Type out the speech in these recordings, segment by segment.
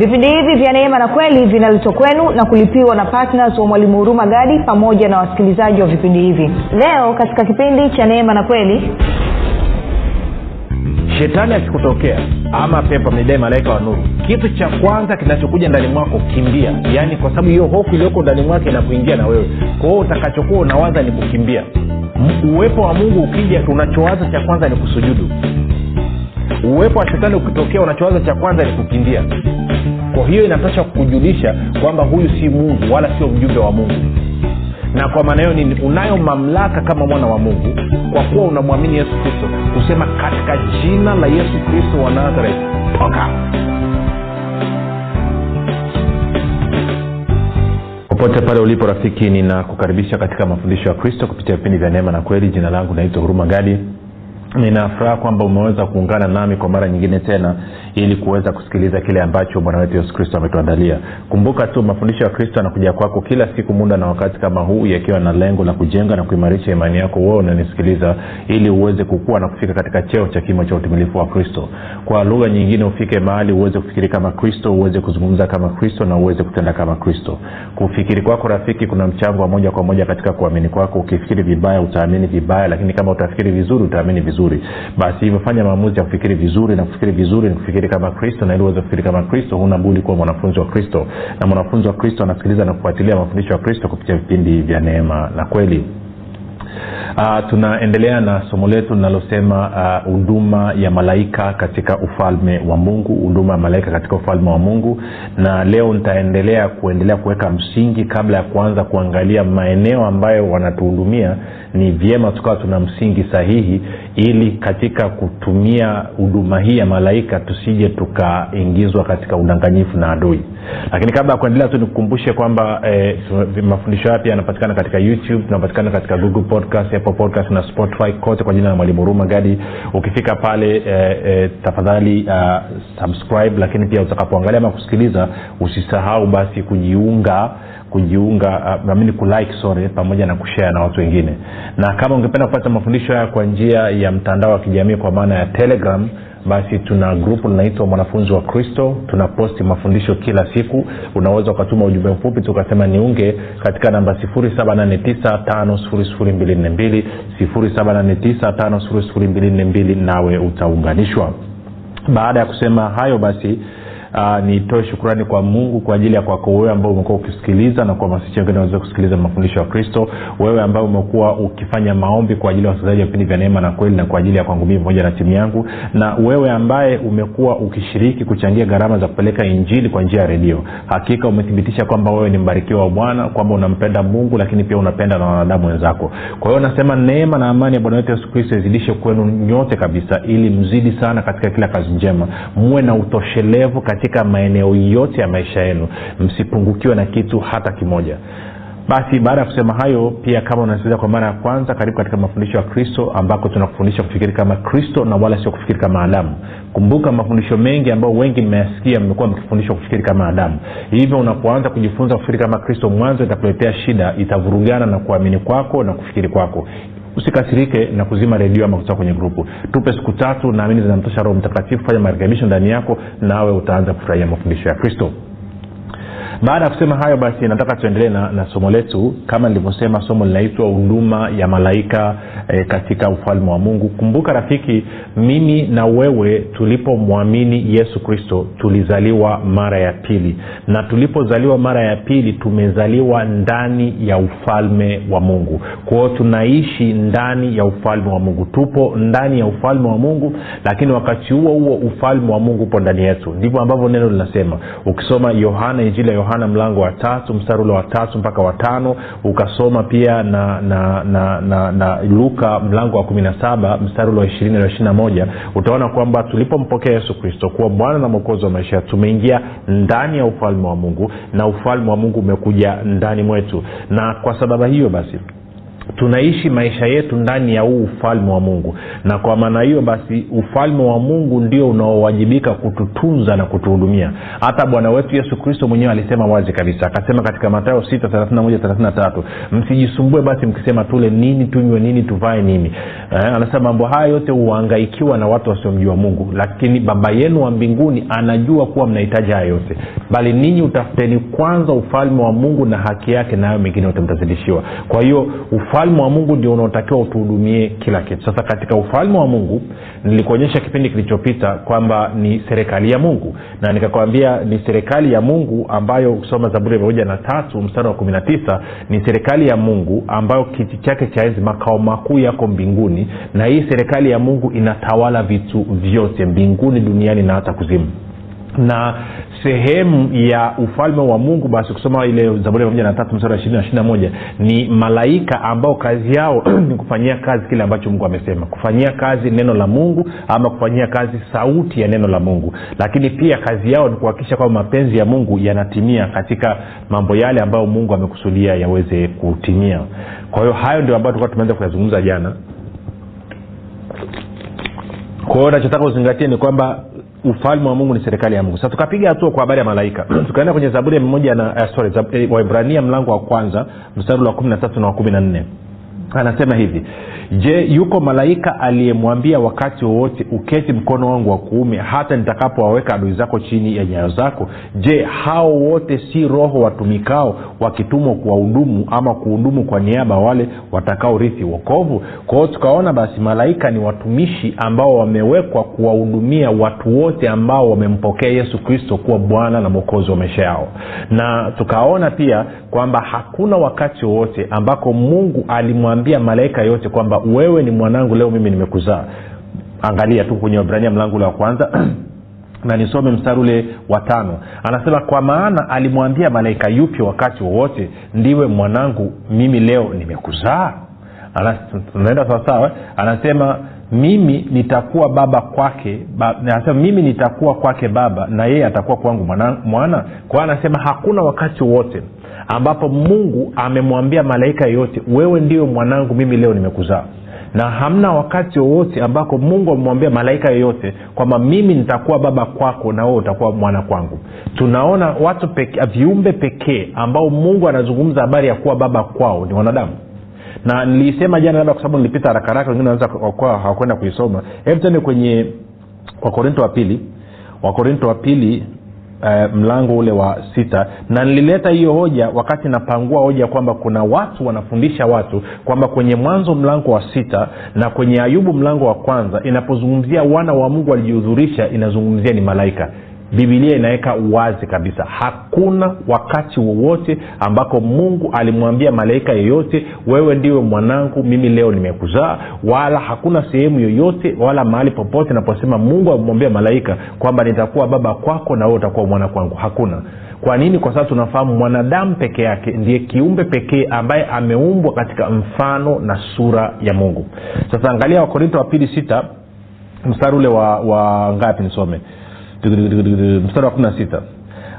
vipindi hivi vya neema na kweli vinaletwa kwenu na kulipiwa na ptns wa mwalimu huruma gadi pamoja na wasikilizaji wa vipindi hivi. Leo katika kipindi cha neema na kweli. Shetani akikutokea ama pepo midai malaika wa nuru. Kitu cha kwanza kinachokuja ndani mwako kimbia. Yaani kwa sababu hiyo hofu iliyoko ndani mwake inakuingia na wewe. Kwa hiyo utakachokuwa unawaza ni kukimbia. Uwepo wa mungu ukija unachowaza cha kwanza ni kusujudu uwepo wa shetani ukitokea unachowaza cha kwanza ni kukimbia. Kwa hiyo inatosha kukujulisha kwamba huyu si mungu wala sio mjumbe wa mungu. Na kwa maana hiyo nini? Unayo mamlaka kama mwana wa mungu kwa kuwa unamwamini yesu kristo kusema katika jina la yesu kristo wa nazareth toka. Popote pale ulipo rafiki ninakukaribisha katika mafundisho ya kristo kupitia vipindi vya neema na kweli. Jina langu naitwa huruma gadi ninafuraha kwamba umeweza kuungana nami kwa mara nyingine tena ili kuweza kusikiliza kile ambacho bwana wetu yesu kristo ametuandalia. Kumbuka tu mafundisho ya kristo anakuja kwako kila siku muda na wakati kama huu yakiwa na lengo la kujenga na kuimarisha imani yako wewe unanisikiliza ili uweze kukua na kufika katika cheo cha kimo cha utimilifu wa kristo. Kwa lugha nyingine ufike mahali uweze kufikiri kama kristo uweze kuzungumza kama kristo na uweze kutenda kama kristo. Kufikiri kwako rafiki kuna mchango wa moja kwa moja katika kuamini kwako. Ukifikiri vibaya utaamini vibaya lakini kama utafikiri vizuri utaamini vizuri. Basi hivyo fanya maamuzi ya kufikiri vizuri na kufikiri vizuri na kufikiri kama kristo na ili uweze kufikiri kama kristo huna budi kuwa mwanafunzi wa kristo. Na mwanafunzi wa kristo anasikiliza na kufuatilia mafundisho ya kristo kupitia vipindi vya neema na kweli uh, tunaendelea na somo letu linalosema huduma uh, ya malaika katika ufalme wa mungu huduma ya malaika katika ufalme wa mungu. Na leo nitaendelea kuendelea kuweka msingi kabla ya kuanza kuangalia maeneo ambayo wanatuhudumia. Ni vyema tukawa tuna msingi sahihi ili katika kutumia huduma hii ya malaika tusije tukaingizwa katika udanganyifu na adui. Lakini kabla ya kuendelea tu nikukumbushe kwamba eh, mafundisho haya pia yanapatikana katika youtube tunapatikana katika google podcast apple podcast na spotify kote kwa jina la mwalimu huruma gadi. Ukifika pale eh, eh, tafadhali uh, subscribe lakini pia utakapoangalia ama kusikiliza usisahau basi kujiunga kujiunga uh, kulike sore pamoja na kushare na watu wengine. Na kama ungependa kupata mafundisho haya kwa njia ya mtandao wa kijamii kwa maana ya telegram basi tuna grupu linaitwa mwanafunzi wa kristo. Tuna posti mafundisho kila siku. Unaweza ukatuma ujumbe mfupi tukasema niunge katika namba 7895242 7895242 nawe utaunganishwa. Baada ya kusema hayo basi uh, nitoe shukrani kwa mungu kwa ajili ya kwako wewe ambao umekuwa ukisikiliza na kuhamasisha wengine waweze kusikiliza mafundisho ya kristo. Wewe ambao umekuwa ukifanya maombi kwa ajili ya wasikilizaji wa vipindi vya neema na kweli na kwa ajili ya kwangu mii pamoja na timu yangu. Na wewe ambaye umekuwa ukishiriki kuchangia gharama za kupeleka injili kwa njia ya redio. Hakika umethibitisha kwamba wewe ni mbarikiwa wa bwana kwamba unampenda mungu lakini pia unapenda na wanadamu wenzako. Kwa hiyo nasema neema na amani ya bwana wetu yesu kristo izidishe kwenu nyote kabisa ili mzidi sana katika kila kazi njema. Muwe na utoshelevu katika maeneo yote ya maisha yenu msipungukiwe na kitu hata kimoja. Basi baada ya kusema hayo pia kama unasikiliza kwa mara ya kwanza karibu katika mafundisho ya kristo ambako tunakufundisha kufikiri kama kristo na wala sio kufikiri kama adamu. Kumbuka mafundisho mengi ambayo wengi mmeyasikia mmekuwa mkifundishwa kufikiri kama adamu. Hivyo unapoanza kujifunza kufikiri kama kristo mwanzo itakuletea shida itavurugana na kuamini kwako na kufikiri kwako usikasirike na kuzima redio ama kutoka kwenye grupu. Tupe siku tatu naamini zinamtosha roho mtakatifu fanya marekebisho ndani yako nawe utaanza kufurahia mafundisho ya kristo baada ya kusema hayo basi nataka tuendelee na, na somo letu. Kama nilivyosema somo linaitwa huduma ya malaika e, katika ufalme wa mungu. Kumbuka rafiki mimi na wewe tulipomwamini yesu kristo tulizaliwa mara ya pili. Na tulipozaliwa mara ya pili tumezaliwa ndani ya ufalme wa mungu. Kwao tunaishi ndani ya ufalme wa mungu. Tupo ndani ya ufalme wa mungu lakini wakati huo huo ufalme wa mungu upo ndani yetu. Ndivyo ambavyo neno linasema. Ukisoma yohana injili ya mlango wa tatu mstari ule wa tatu mpaka watano ukasoma pia na na na, na, na luka mlango wa kumi na saba mstari ule wa ishirini na ishiri na moja. Utaona kwamba tulipompokea yesu kristo kuwa bwana na mwokozi wa maisha tumeingia ndani ya ufalme wa mungu na ufalme wa mungu umekuja ndani mwetu. Na kwa sababu hiyo basi tunaishi maisha yetu ndani ya huu ufalme wa mungu. Na kwa maana hiyo basi ufalme wa mungu ndio unaowajibika kututunza na kutuhudumia. Hata bwana wetu yesu kristo mwenyewe alisema wazi kabisa. Akasema katika matayo 6 msijisumbue basi mkisema tule nini tunywe nini tuvae nini. Eh, anasema mambo haya yote huangaikiwa na watu wasiomjua mungu. Lakini baba yenu wa mbinguni anajua kuwa mnahitaji haya yote. Bali ninyi utafuteni kwanza ufalme wa mungu na haki yake nayo mengine yote kwa hiyo ufalme wa mungu ndio unaotakiwa utuhudumie kila kitu. Sasa katika ufalme wa mungu nilikuonyesha kipindi kilichopita kwamba ni serikali ya mungu. Na nikakwambia ni serikali ya mungu ambayo ukisoma zaburi ya moja na tatu mstari wa kumi na tisa ni serikali ya mungu ambayo kiti chake cha enzi makao makuu yako mbinguni. Na hii serikali ya mungu inatawala vitu vyote mbinguni duniani na hata kuzimu na sehemu ya ufalme wa mungu basi kusoma ile zaburi pamoja na tatu msara ishirini na ishiri na moja ni malaika ambao kazi yao ni kufanyia kazi kile ambacho mungu amesema. Kufanyia kazi neno la mungu ama kufanyia kazi sauti ya neno la mungu. Lakini pia kazi yao ni kuhakikisha kwamba mapenzi ya mungu yanatimia katika mambo yale ambayo mungu amekusudia yaweze kutimia. Kwa hiyo hayo ndio ambayo tulikuwa tumeanza kuyazungumza jana. Kwa hiyo nachotaka uzingatie ni kwamba ufalme wa mungu ni serikali ya mungu. Sasa tukapiga hatua kwa habari ya malaika. Tukaenda kwenye zaburi ya mmoja na uh, sorry, zab, eh, waibrania mlango wa kwanza mstari wa kumi na tatu na wa kumi na nne. Anasema hivi je yuko malaika aliyemwambia wakati wowote uketi mkono wangu wa kuume hata nitakapowaweka adui zako chini ya nyayo zako? Je hao wote si roho watumikao wakitumwa kuwahudumu ama kuhudumu kwa niaba wale watakaorithi wokovu? Kwao tukaona basi malaika ni watumishi ambao wamewekwa kuwahudumia watu wote ambao wamempokea yesu kristo kuwa bwana na mwokozi wa maisha yao. Na tukaona pia kwamba hakuna wakati wowote ambako mungu alimwambia malaika yote kwamba wewe ni mwanangu leo mimi nimekuzaa. Angalia tu kwenye brania mlango ule wa kwanza. Na nisome mstari ule wa tano. Anasema kwa maana alimwambia malaika yupi wakati wowote ndiwe mwanangu mimi leo nimekuzaa? Tunaenda sawasawa anasema mimi nitakuwa baba kwake ba, mimi nitakuwa kwake baba na yeye atakuwa kwangu mwana, mwana? Kwa anasema hakuna wakati wowote ambapo mungu amemwambia malaika yeyote wewe ndiwe mwanangu mimi leo nimekuzaa. Na hamna wakati wowote ambako mungu amemwambia malaika yeyote kwamba mimi nitakuwa baba kwako na wewe utakuwa mwana kwangu. Tunaona watu peke, viumbe pekee ambao mungu anazungumza habari ya kuwa baba kwao ni wanadamu. Na nilisema jana labda kwa sababu nilipita haraka haraka wengine wanaweza hawakwenda kuisoma. Hebu tende kwenye wakorinto wa pili. Wakorinto wa pili Uh, mlango ule wa sita. Na nilileta hiyo hoja wakati napangua hoja kwamba kuna watu wanafundisha watu kwamba kwenye mwanzo mlango wa sita na kwenye ayubu mlango wa kwanza inapozungumzia wana wa mungu walijihudhurisha inazungumzia ni malaika bibilia inaweka wazi kabisa. Hakuna wakati wowote ambako mungu alimwambia malaika yeyote wewe ndiwe mwanangu mimi leo nimekuzaa wala hakuna sehemu yoyote wala mahali popote naposema mungu amemwambia malaika kwamba nitakuwa baba kwako na wewe utakuwa mwana kwangu. Hakuna. Kwa nini? Kwa sababu tunafahamu mwanadamu peke yake ndiye kiumbe pekee ambaye ameumbwa katika mfano na sura ya mungu. Sasa angalia wakorinto wa pili sita mstari ule wa, wa ngapi nisome mstari wa na sita.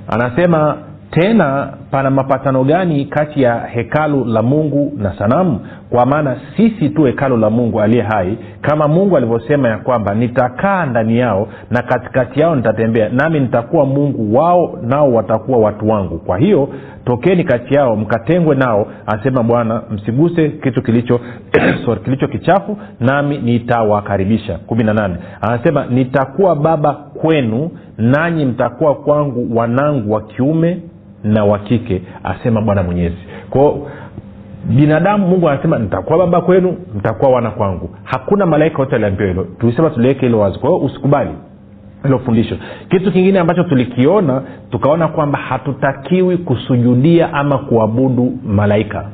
Anasema tena pana mapatano gani kati ya hekalu la mungu na sanamu? Kwa maana sisi tu hekalu la mungu aliye hai kama mungu alivyosema ya kwamba nitakaa ndani yao na katikati yao nitatembea nami nitakuwa mungu wao nao watakuwa watu wangu. Kwa hiyo tokeni kati yao mkatengwe nao asema bwana msiguse kitu kilicho sorry, kilicho kichafu nami nitawakaribisha. kumi na nane. Anasema nitakuwa baba kwenu nanyi mtakuwa kwangu wanangu wa kiume na wa kike asema bwana mwenyezi. Kwao binadamu mungu anasema nitakuwa baba kwenu mtakuwa wana kwangu. Hakuna malaika yote aliambiwa hilo. Tulisema tuliweke hilo wazi. Kwa hiyo usikubali hilo fundisho. Kitu kingine ambacho tulikiona tukaona kwamba hatutakiwi kusujudia ama kuabudu malaika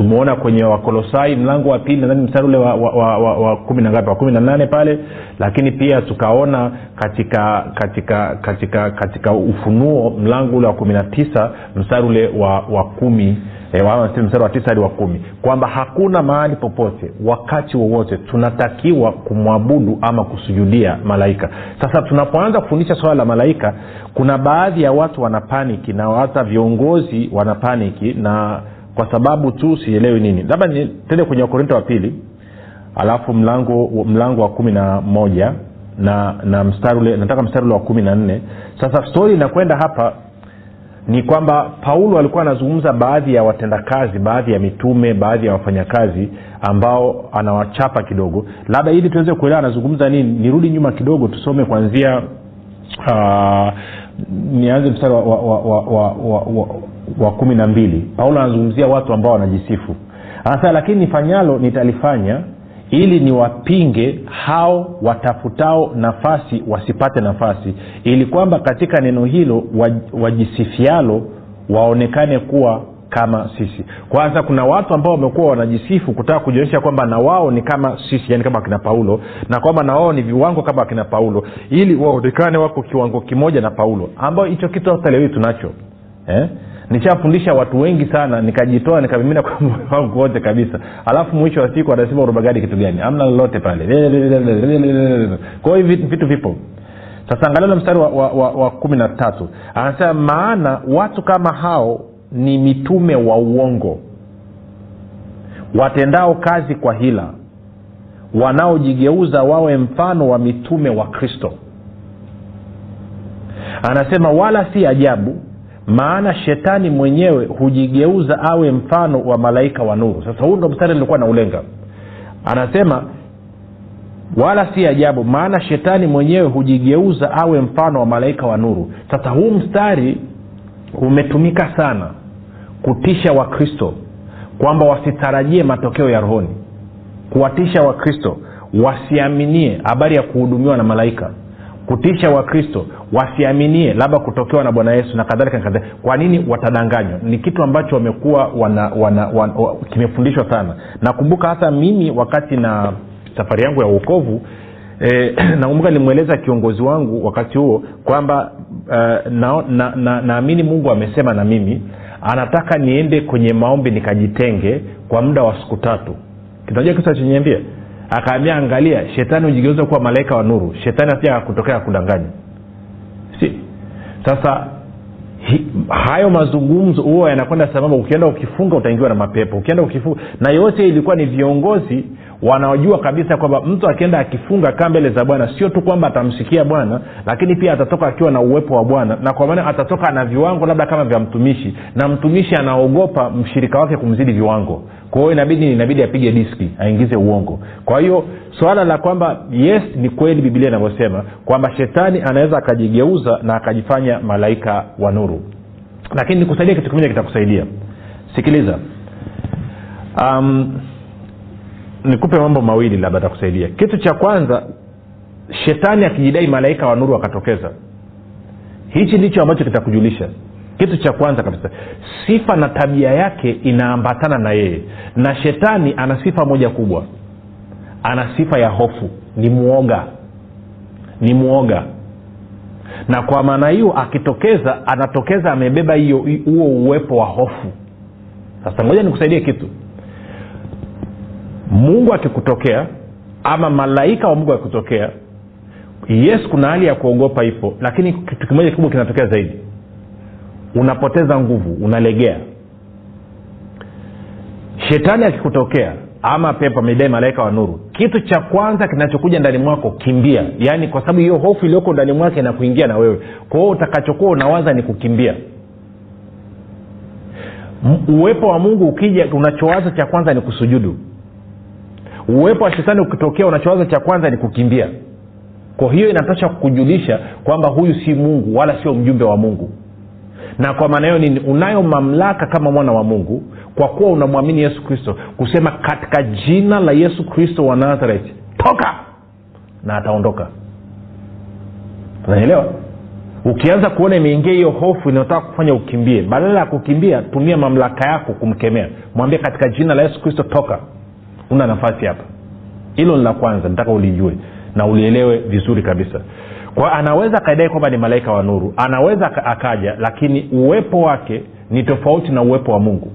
tumeona kwenye wakolosai mlango wa pili nadhani mstari ule wa, wa, kumi na ngapi wa kumi na nane pale. Lakini pia tukaona katika katika katika katika ufunuo mlango ule wa kumi na tisa mstari ule wa, wa kumi e, mstari wa tisa hadi wa kumi. Kwamba hakuna mahali popote wakati wowote tunatakiwa kumwabudu ama kusujudia malaika. Sasa tunapoanza kufundisha swala la malaika kuna baadhi ya watu wanapaniki na hata viongozi wanapaniki na kwa sababu tu sielewi nini. Labda tende kwenye wakorinto wa pili alafu mlango mlango wa kumi na moja na na mstari ule nataka mstari ule wa kumi na nne. Sasa stori inakwenda hapa ni kwamba paulo alikuwa anazungumza baadhi ya watendakazi baadhi ya mitume baadhi ya wafanyakazi ambao anawachapa kidogo. Labda ili tuweze kuelewa anazungumza nini nirudi nyuma kidogo tusome kwanzia uh, nianze mstari wa, wa, wa, wa, wa, wa, wa, wa kumi na mbili. Paulo anazungumzia watu ambao wanajisifu. Anasema lakini nifanyalo nitalifanya ili niwapinge hao watafutao nafasi wasipate nafasi ili kwamba katika neno hilo wajisifialo waonekane kuwa kama sisi. Kwanza kuna watu ambao wamekuwa wanajisifu kutaka kujionyesha kwamba na wao ni kama sisi yani kama akina paulo na kwamba na wao ni viwango kama akina paulo ili waonekane wako kiwango kimoja na paulo ambayo hicho kitu hata leo hii tunacho eh? Nishafundisha watu wengi sana nikajitoa nikamimina kwa moyo wangu wote kabisa. Alafu mwisho wa siku anasema urubagadi kitu gani? Amna lolote pale. Kwao hivi vitu vipo. Sasa angalia na mstari wa, wa, wa, wa kumi na tatu. Anasema maana watu kama hao ni mitume wa uongo watendao kazi kwa hila wanaojigeuza wawe mfano wa mitume wa kristo. Anasema wala si ajabu maana shetani mwenyewe hujigeuza awe mfano wa malaika wa nuru sasa huu ndo mstari nilikuwa naulenga. Anasema wala si ajabu maana shetani mwenyewe hujigeuza awe mfano wa malaika wa nuru sasa huu mstari umetumika sana kutisha wakristo kwamba wasitarajie matokeo ya rohoni. Kuwatisha wakristo wasiaminie habari ya kuhudumiwa na malaika. Kutisha wakristo wasiaminie labda kutokewa na bwana yesu na kadhalika kwa nini watadanganywa? Ni kitu ambacho wamekuwa wana, wana, wana, wana, kimefundishwa sana. Nakumbuka hata mimi wakati na safari yangu ya uokovu e, nakumbuka nilimweleza kiongozi wangu wakati huo kwamba uh, naamini na, na, na mungu amesema na mimi anataka niende kwenye maombi nikajitenge kwa muda wa siku tatu. Kinajua kitu chenyeambia akaambia angalia shetani hujigeuza kuwa malaika wa nuru. Shetani asija kutokea kudanganya si sasa hi, hayo mazungumzo huwa yanakwenda sambamba. Ukienda ukifunga utaingiwa na mapepo. Ukienda ukifunga na yote ilikuwa ni viongozi wanaojua kabisa kwamba mtu akienda akifunga kaa mbele za bwana sio tu kwamba atamsikia bwana lakini pia atatoka akiwa na uwepo wa bwana na kwa maana atatoka na viwango labda kama vya mtumishi na mtumishi anaogopa mshirika wake kumzidi viwango kwa hiyo inabidi inabidi apige diski aingize uongo. Kwa hiyo swala la kwamba yes ni kweli bibilia inavyosema kwamba shetani anaweza akajigeuza na akajifanya malaika wa nuru. Lakini nikusaidia kitu kimoja kitakusaidia. Sikiliza. Um, nikupe mambo mawili labda atakusaidia. Kitu cha kwanza shetani akijidai malaika wa nuru akatokeza. Hichi ndicho ambacho kitakujulisha kitu cha kwanza kabisa sifa na tabia yake inaambatana na yeye na shetani ana sifa moja kubwa. Ana sifa ya hofu ni mwoga ni mwoga na kwa maana hiyo akitokeza anatokeza amebeba hiyo huo uwepo wa hofu. Sasa ngoja nikusaidie kitu. Mungu akikutokea ama malaika wa mungu akikutokea yes kuna hali ya kuogopa ipo lakini kitu kimoja kikubwa kinatokea zaidi unapoteza nguvu unalegea. Shetani akikutokea ama pepo amedai malaika wa nuru kitu cha kwanza kinachokuja ndani mwako kimbia. Yaani kwa sababu hiyo hofu iliyoko ndani mwake inakuingia na wewe. Kwa hiyo utakachokuwa unawaza ni kukimbia. Uwepo wa mungu ukija unachowaza cha kwanza ni kusujudu. Uwepo wa shetani ukitokea unachowaza cha kwanza ni kukimbia. Kwa hiyo inatosha kukujulisha kwamba huyu si mungu wala sio mjumbe wa mungu na kwa maana hiyo nini? Unayo mamlaka kama mwana wa mungu kwa kuwa unamwamini yesu kristo kusema katika jina la yesu kristo wa nazareti toka! Na ataondoka. Unaelewa? Ukianza kuona imeingia hiyo hofu inayotaka kufanya ukimbie badala ya kukimbia tumia mamlaka yako kumkemea. Mwambie katika jina la yesu kristo toka. Una nafasi hapa. Hilo ni la kwanza nataka ulijue na ulielewe vizuri kabisa kwa anaweza akadai kwamba ni malaika wa nuru anaweza akaja lakini uwepo wake ni tofauti na uwepo wa mungu.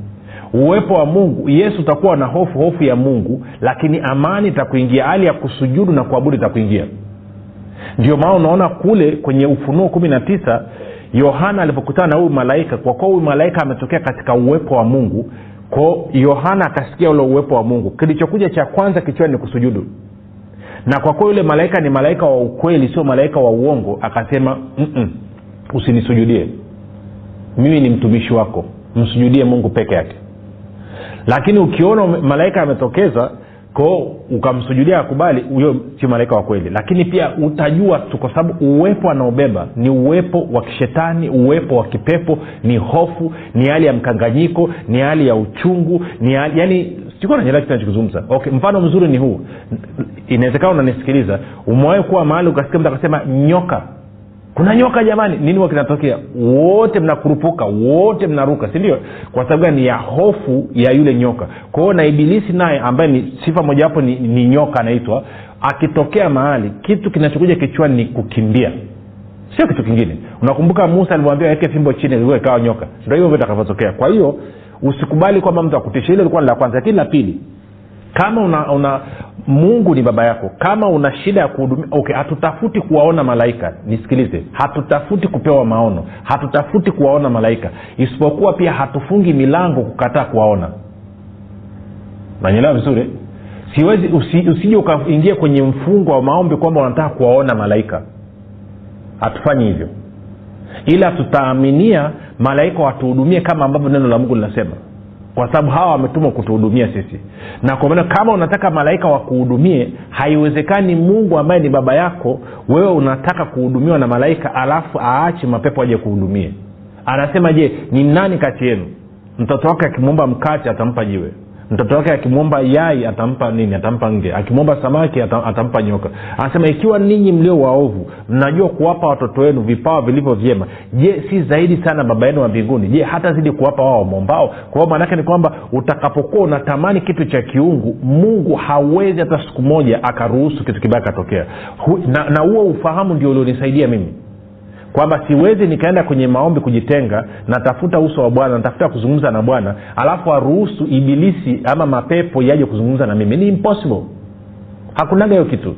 Uwepo wa mungu yesu utakuwa na hofu hofu ya mungu lakini amani itakuingia hali ya kusujudu na kuabudu itakuingia. Ndio maana unaona kule kwenye ufunuo kumi na tisa yohana alipokutana na huyu malaika kwa kuwa huyu malaika ametokea katika uwepo wa mungu ko yohana akasikia ule uwepo wa mungu. Kilichokuja cha kwanza kichwani ni kusujudu na kwa kuwa yule malaika ni malaika wa ukweli sio malaika wa uongo. Akasema usinisujudie. Mimi ni mtumishi wako msujudie mungu peke yake. Lakini ukiona malaika ametokeza ko ukamsujudia akubali huyo si malaika wa kweli. Lakini pia utajua tu kwa sababu uwepo anaobeba ni uwepo wa kishetani uwepo wa kipepo ni hofu ni hali ya mkanganyiko ni hali ya uchungu ni hali yani sikuwa nanyelea kitu nachokizungumza okay mfano mzuri ni huu. Inawezekana unanisikiliza. Umewahi kuwa mahali ukasikia mtu akasema nyoka? Kuna nyoka jamani? Nini huwa kinatokea? Wote mnakurupuka wote mnaruka sindio kwa sababu gani? Ya hofu ya yule nyoka. Kwa na ibilisi naye ambaye ni sifa mojawapo ni, ni nyoka anaitwa akitokea mahali kitu kinachokuja kichwani ni kukimbia. Sio kitu kingine. Unakumbuka musa alimwambia aweke fimbo chini ikawa nyoka. Ndo hivyo takavyotokea kwa hiyo usikubali kwamba mtu akutisha ile ilikuwa ni la kwanza. Lakini la pili kama una, una mungu ni baba yako kama una shida ya kuhudumia okay hatutafuti kuwaona malaika. Nisikilize. Hatutafuti kupewa maono. Hatutafuti kuwaona malaika. Isipokuwa pia hatufungi milango kukataa kuwaona. Nanyelewa vizuri? Siwezi usi, usije ukaingia kwenye mfungo wa maombi kwamba unataka kuwaona malaika. Hatufanyi hivyo ila tutaaminia malaika watuhudumie kama ambavyo neno la mungu linasema. Kwa sababu hawa wametumwa kutuhudumia sisi. Na kwa maana kama unataka malaika wakuhudumie haiwezekani mungu ambaye ni baba yako wewe unataka kuhudumiwa na malaika alafu aache mapepo aje kuhudumie. Anasema je ni nani kati yenu? Mtoto wake akimwomba mkate atampa jiwe mtoto wake akimwomba yai atampa nini? Atampa nge. Akimwomba samaki atampa nyoka. Anasema ikiwa ninyi mlio waovu mnajua kuwapa watoto wenu vipawa vilivyo vyema je si zaidi sana baba yenu wa mbinguni? Je hata zidi kuwapa wao wamwombao kwa hiyo maanaake ni kwamba utakapokuwa unatamani kitu cha kiungu mungu hawezi hata siku moja akaruhusu kitu kibaya katokea. Na huo ufahamu ndio ulionisaidia mimi kwamba siwezi nikaenda kwenye maombi kujitenga natafuta uso wa bwana natafuta kuzungumza na bwana alafu aruhusu ibilisi ama mapepo yaje kuzungumza na mimi. Ni impossible. Hakunaga hiyo kitu.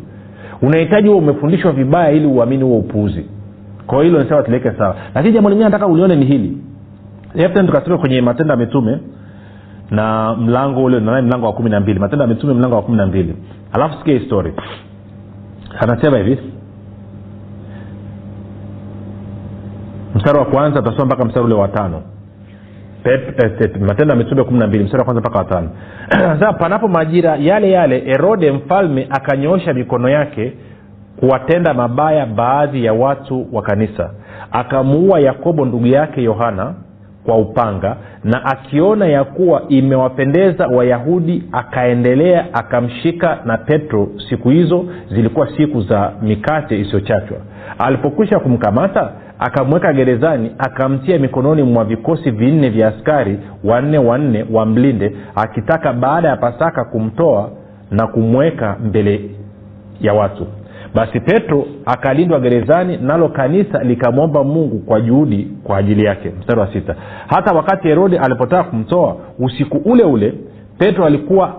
Unahitaji huo umefundishwa vibaya ili uamini huo upuuzi. Kwa hilo nisema tuliweke sawa. Lakini jambo lingine nataka ulione ni hili. Tukatoka kwenye matendo ya mitume na mlango ule nani mlango wa kumi na mbili. Matendo ya mitume mlango wa kumi na mbili. Alafu sikia histori anasema hivi mstari wa kwanza tasoma mpaka mstari ule wa tano. Matendo ya mitume kumi na mbili mstari wa kwanza mpaka watano sasa panapo majira yale yale herode mfalme akanyoosha mikono yake kuwatenda mabaya baadhi ya watu wa kanisa. Akamuua yakobo ndugu yake yohana kwa upanga na akiona ya kuwa imewapendeza wayahudi akaendelea akamshika na petro. Siku hizo zilikuwa siku za mikate isiyochachwa. Alipokwisha kumkamata akamweka gerezani akamtia mikononi mwa vikosi vinne vya askari wanne wanne wamlinde akitaka baada ya pasaka kumtoa na kumweka mbele ya watu. Basi petro akalindwa gerezani nalo kanisa likamwomba mungu kwa juhudi kwa ajili yake. Mstari wa sita. Hata wakati herode alipotaka kumtoa usiku ule ule petro alikuwa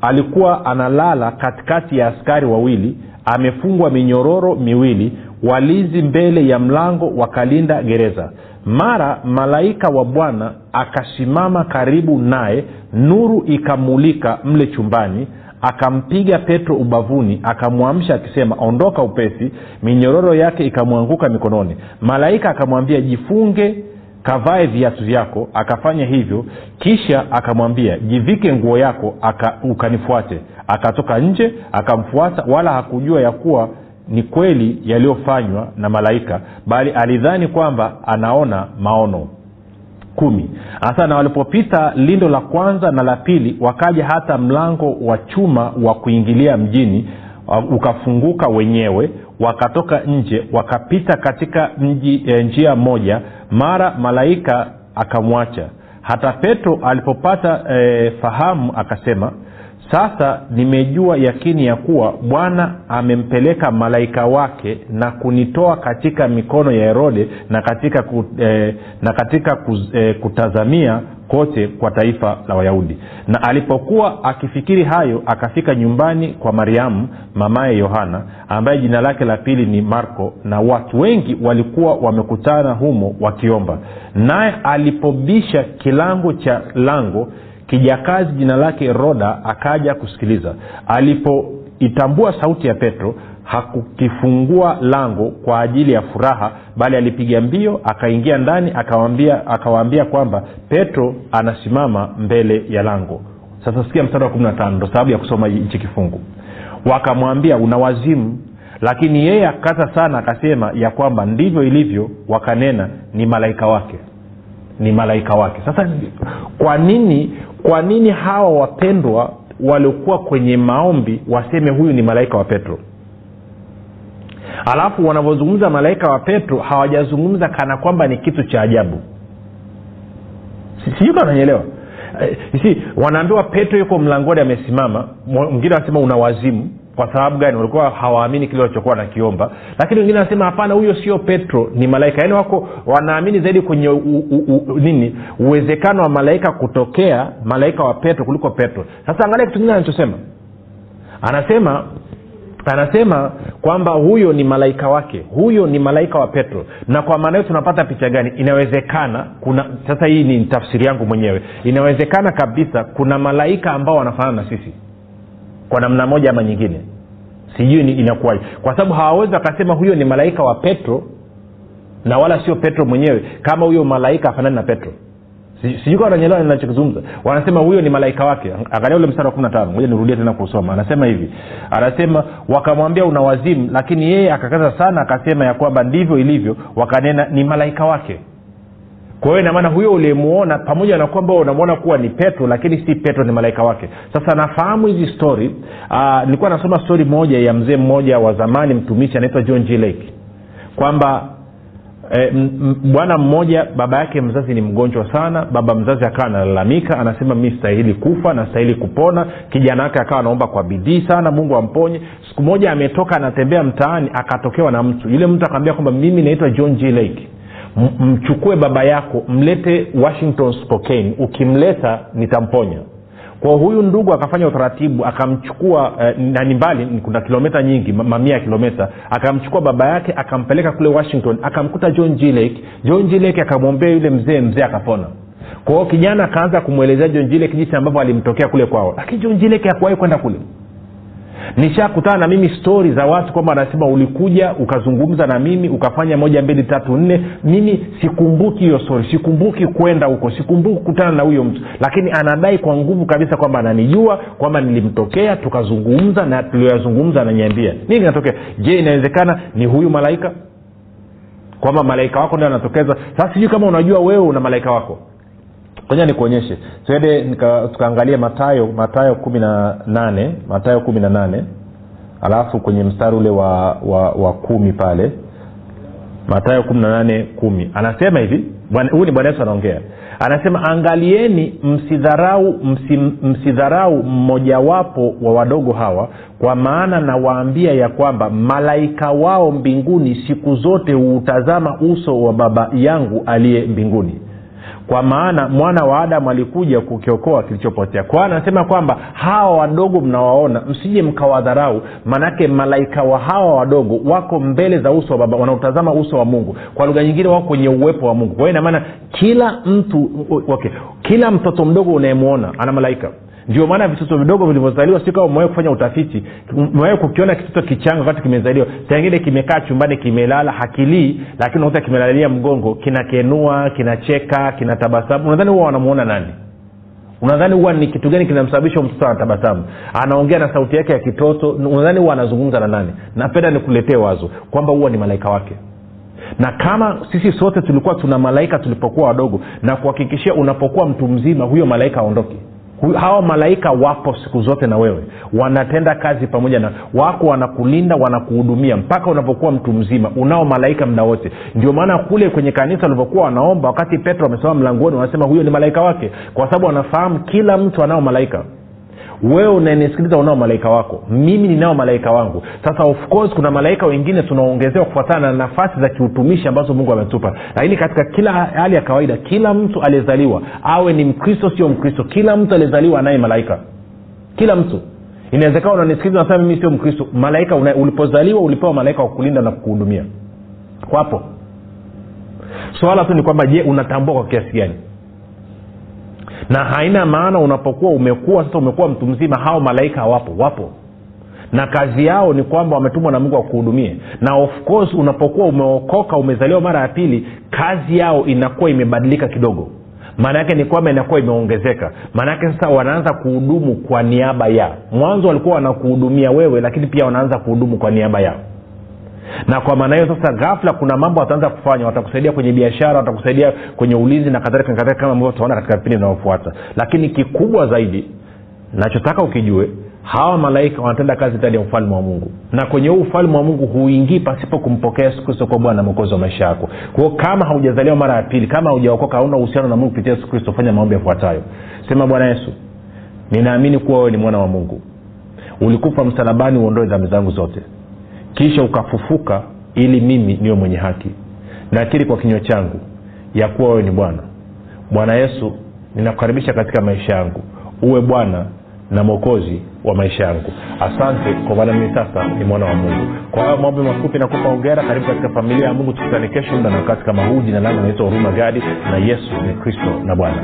alikuwa analala katikati ya askari wawili amefungwa minyororo miwili walinzi mbele ya mlango wakalinda gereza. Mara malaika wa bwana akasimama karibu naye nuru ikamulika mle chumbani. Akampiga petro ubavuni akamwamsha akisema ondoka upesi. Minyororo yake ikamwanguka mikononi. Malaika akamwambia jifunge kavae viatu vyako akafanya hivyo kisha akamwambia jivike nguo yako aka, ukanifuate. Akatoka nje akamfuata wala hakujua ya kuwa ni kweli yaliyofanywa na malaika bali alidhani kwamba anaona maono. Kumi. Hasa na walipopita lindo la kwanza na la pili wakaja hata mlango wa chuma wa kuingilia mjini ukafunguka wenyewe wakatoka nje wakapita katika mji e, njia moja mara malaika akamwacha. Hata petro alipopata e, fahamu akasema sasa nimejua yakini ya kuwa bwana amempeleka malaika wake na kunitoa katika mikono ya herode na katika, ku, eh, na katika kuz, eh, kutazamia kote kwa taifa la wayahudi. Na alipokuwa akifikiri hayo akafika nyumbani kwa mariamu mamaye yohana ambaye jina lake la pili ni marko na watu wengi walikuwa wamekutana humo wakiomba. Naye alipobisha kilango cha lango kijakazi jina lake roda akaja kusikiliza. Alipoitambua sauti ya petro hakukifungua lango kwa ajili ya furaha bali alipiga mbio akaingia ndani akawaambia kwamba petro anasimama mbele ya lango. Sasa sikia mstari wa 15 ndo sababu ya kusoma hichi kifungu. Wakamwambia una wazimu. Lakini yeye akakata sana akasema ya kwamba ndivyo ilivyo wakanena ni malaika wake ni malaika wake. Sasa kwa nini kwa nini hawa wapendwa waliokuwa kwenye maombi waseme huyu ni malaika wa petro? Alafu wanavyozungumza malaika wa petro hawajazungumza kana kwamba ni kitu cha ajabu. Sijui kananyelewa si wanaambiwa petro yuko mlangoni amesimama mwingine anasema una wazimu kwa sababu gani? Walikuwa hawaamini kile walichokuwa wanakiomba. Lakini wengine wanasema hapana huyo sio petro ni malaika. Yaani wako wanaamini zaidi kwenye u, u, u, nini? Uwezekano wa malaika kutokea malaika wa petro kuliko petro. Sasa angalia kitu kingine anachosema. Anasema anasema kwamba huyo ni malaika wake. Huyo ni malaika wa petro. Na kwa maana hiyo tunapata picha gani? Inawezekana kuna sasa hii ni tafsiri yangu mwenyewe. Inawezekana kabisa kuna malaika ambao wanafanana na sisi kwa namna moja ama nyingine. Sijui inakuwaje. Kwa sababu hawawezi wakasema huyo ni malaika wa petro na wala sio petro mwenyewe kama huyo malaika afanani na petro. Sijui kama nanyelewa ninachokizungumza. Wanasema huyo ni malaika wake. Angalia ule mstari wa kumi na tano. Moja nirudie tena kusoma. Anasema hivi. Anasema wakamwambia una wazimu lakini yeye akakaza sana akasema ya kwamba ndivyo ilivyo wakanena ni malaika wake kwa hiyo inamaana huyo uliyemuona pamoja na kwamba unamwona kuwa ni petro lakini si petro ni malaika wake. Sasa nafahamu hizi stori uh, nilikuwa nasoma stori moja ya mzee mmoja wa zamani mtumishi anaitwa john g. Lake. Kwamba e, bwana mmoja baba yake mzazi ni mgonjwa sana baba mzazi akawa analalamika anasema mi stahili kufa nastahili kupona. Kijana wake akawa anaomba kwa bidii sana mungu amponye. Siku moja ametoka anatembea mtaani akatokewa na mtu. Yule mtu akaambia kwamba mimi naitwa john g. Lake mchukue baba yako mlete washington spokane. Ukimleta nitamponya. Kwa huyu ndugu akafanya utaratibu akamchukua eh, na mbali kuna kilometa nyingi mamia ya kilometa akamchukua baba yake akampeleka kule washington akamkuta john g. Lake. John g. Lake akamwombea yule mzee mzee akapona. Kwa hiyo kijana akaanza kumwelezea john g. Lake jinsi ambavyo alimtokea kule kwao. Lakini john g. Lake hakuwahi kwenda kule nishakutana na mimi stori za watu kwamba anasema ulikuja ukazungumza na mimi ukafanya moja mbili tatu nne. Mimi sikumbuki hiyo stori sikumbuki kwenda huko sikumbuki kukutana na huyo mtu. Lakini anadai kwa nguvu kabisa kwamba ananijua kwamba nilimtokea tukazungumza na tulioyazungumza ananiambia. Nini inatokea? Je inawezekana ni huyu malaika? Kwamba malaika wako ndio anatokeza. Sasa sijui kama unajua wewe una malaika wako koja nikuonyeshe. Tuende tukaangalie matayo matayo kumi na nane matayo kumi na nane. Alafu kwenye mstari ule wa, wa, wa kumi pale. Matayo kumi na nane kumi. Anasema hivi huyu ni bwana yesu anaongea. Anasema angalieni msidharau msidharau mmojawapo wa wadogo hawa kwa maana nawaambia ya kwamba malaika wao mbinguni siku zote huutazama uso wa baba yangu aliye mbinguni kwa maana mwana wa adamu alikuja kukiokoa kilichopotea. Kwa anasema kwamba hawa wadogo mnawaona msije mkawadharau. Manake malaika wa hawa wadogo wako mbele za uso wa baba wanaotazama uso wa mungu. Kwa lugha nyingine wako kwenye uwepo wa mungu. Kwa hiyo inamaana kila mtu okay, kila mtoto mdogo unayemwona ana malaika ndio maana vitoto vidogo vilivyozaliwa si kama umewahi kufanya utafiti. Umewahi kukiona kitoto kichanga wakati kimezaliwa. Tengine kimekaa chumbani kimelala hakilii lakini unakuta kimelalia mgongo kinakenua kinacheka kinatabasamu. Unadhani huwa wanamuona nani? Unadhani huwa ni kitu gani kinamsababisha mtoto anatabasamu? Anaongea na sauti yake ya kitoto. Unadhani huwa anazungumza na nani? Napenda nikuletee wazo kwamba huwa ni malaika wake. Na kama sisi sote tulikuwa tuna malaika tulipokuwa wadogo na kuhakikishia unapokuwa mtu mzima huyo malaika aondoki hawa malaika wapo siku zote na wewe. Wanatenda kazi pamoja na wako wanakulinda wanakuhudumia. Mpaka unapokuwa mtu mzima unao malaika mda wote. Ndio maana kule kwenye kanisa walivyokuwa wanaomba wakati petro amesema mlangoni wanasema huyo ni malaika wake. Kwa sababu wanafahamu kila mtu anao malaika wewe unanisikiliza unao malaika wako. Mimi ninao malaika wangu. Sasa of course kuna malaika wengine tunaongezewa kufuatana na nafasi za kiutumishi ambazo mungu ametupa. Lakini katika kila hali ya kawaida kila mtu aliyezaliwa awe ni mkristo sio mkristo kila mtu aliyezaliwa anaye malaika. Kila mtu. Inawezekana unanisikiliza nasema mimi sio mkristo. Malaika una, ulipozaliwa ulipewa malaika wa kulinda na kukuhudumia wapo swala tu ni kwamba je unatambua kwa kiasi gani na haina maana unapokuwa umekuwa sasa umekuwa mtu mzima hao malaika hawapo wapo. Na kazi yao ni kwamba wametumwa na mungu akuhudumie na of course unapokuwa umeokoka umezaliwa mara ya pili kazi yao inakuwa imebadilika kidogo. Maana yake ni kwamba inakuwa imeongezeka. Maana yake sasa wanaanza kuhudumu kwa niaba ya. Mwanzo walikuwa wanakuhudumia wewe lakini pia wanaanza kuhudumu kwa niaba yao na kwa maana hiyo sasa ghafla kuna mambo wataanza kufanya. Watakusaidia kwenye biashara watakusaidia kwenye ulinzi na kadhalika kadhalika kama ambavyo tutaona katika vipindi vinavyofuata. Lakini kikubwa zaidi nachotaka ukijue hawa malaika wanatenda kazi ndani ya ufalme wa mungu. Na kwenye huu ufalme wa mungu huingii pasipo kumpokea yesu kristo kwa bwana na mwokozi wa maisha yako. Kwao kama haujazaliwa mara ya pili kama haujaokoka hauna uhusiano na mungu kupitia yesu kristo fanya maombi yafuatayo. Sema bwana yesu ninaamini kuwa wewe ni mwana wa mungu. Ulikufa msalabani uondoe dhambi zangu zote kisha ukafufuka ili mimi niwe mwenye haki. Nakiri kwa kinywa changu ya kuwa wewe ni bwana. Bwana yesu ninakukaribisha katika maisha yangu. Uwe bwana na mwokozi wa maisha yangu. Asante kwa maana mimi sasa ni mwana wa mungu. Kwa hayo mambo mafupi nakupa ongera karibu katika familia ya mungu tukutane kesho. Muda na wakati kama huu jina langu naitwa huruma gadi na yesu ni kristo na bwana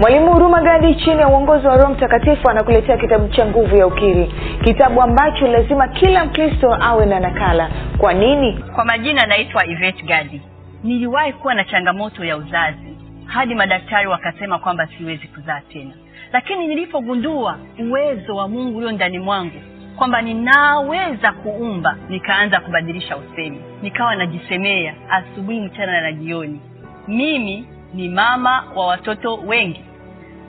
mwalimu huruma gadi chini ya uongozi wa roho mtakatifu anakuletea kitabu cha nguvu ya ukiri. Kitabu ambacho lazima kila mkristo awe na nakala. Kwa nini? Kwa majina anaitwa ivet gadi niliwahi kuwa na changamoto ya uzazi hadi madaktari wakasema kwamba siwezi kuzaa tena. Lakini nilipogundua uwezo wa mungu ulio ndani mwangu kwamba ninaweza kuumba nikaanza kubadilisha usemi. Nikawa najisemea asubuhi mchana na jioni. Mimi ni mama wa watoto wengi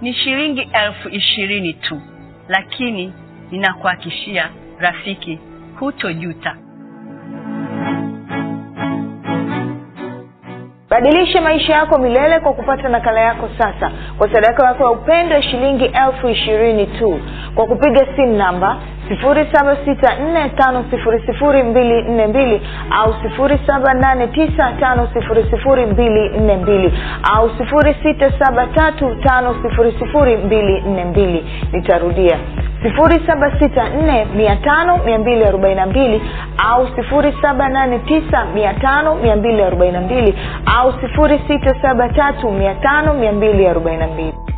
ni shilingi elfu ishirini tu lakini ninakuhakishia rafiki hutojuta badilisha maisha yako milele kwa kupata nakala yako sasa. Kwa sadaka yako ya upendo ya shilingi elfu ishirini tu. Kwa kupiga simu namba 7645242 au 7895242 au 6735242 nitarudia. 7645242 au 7895242 au 6735242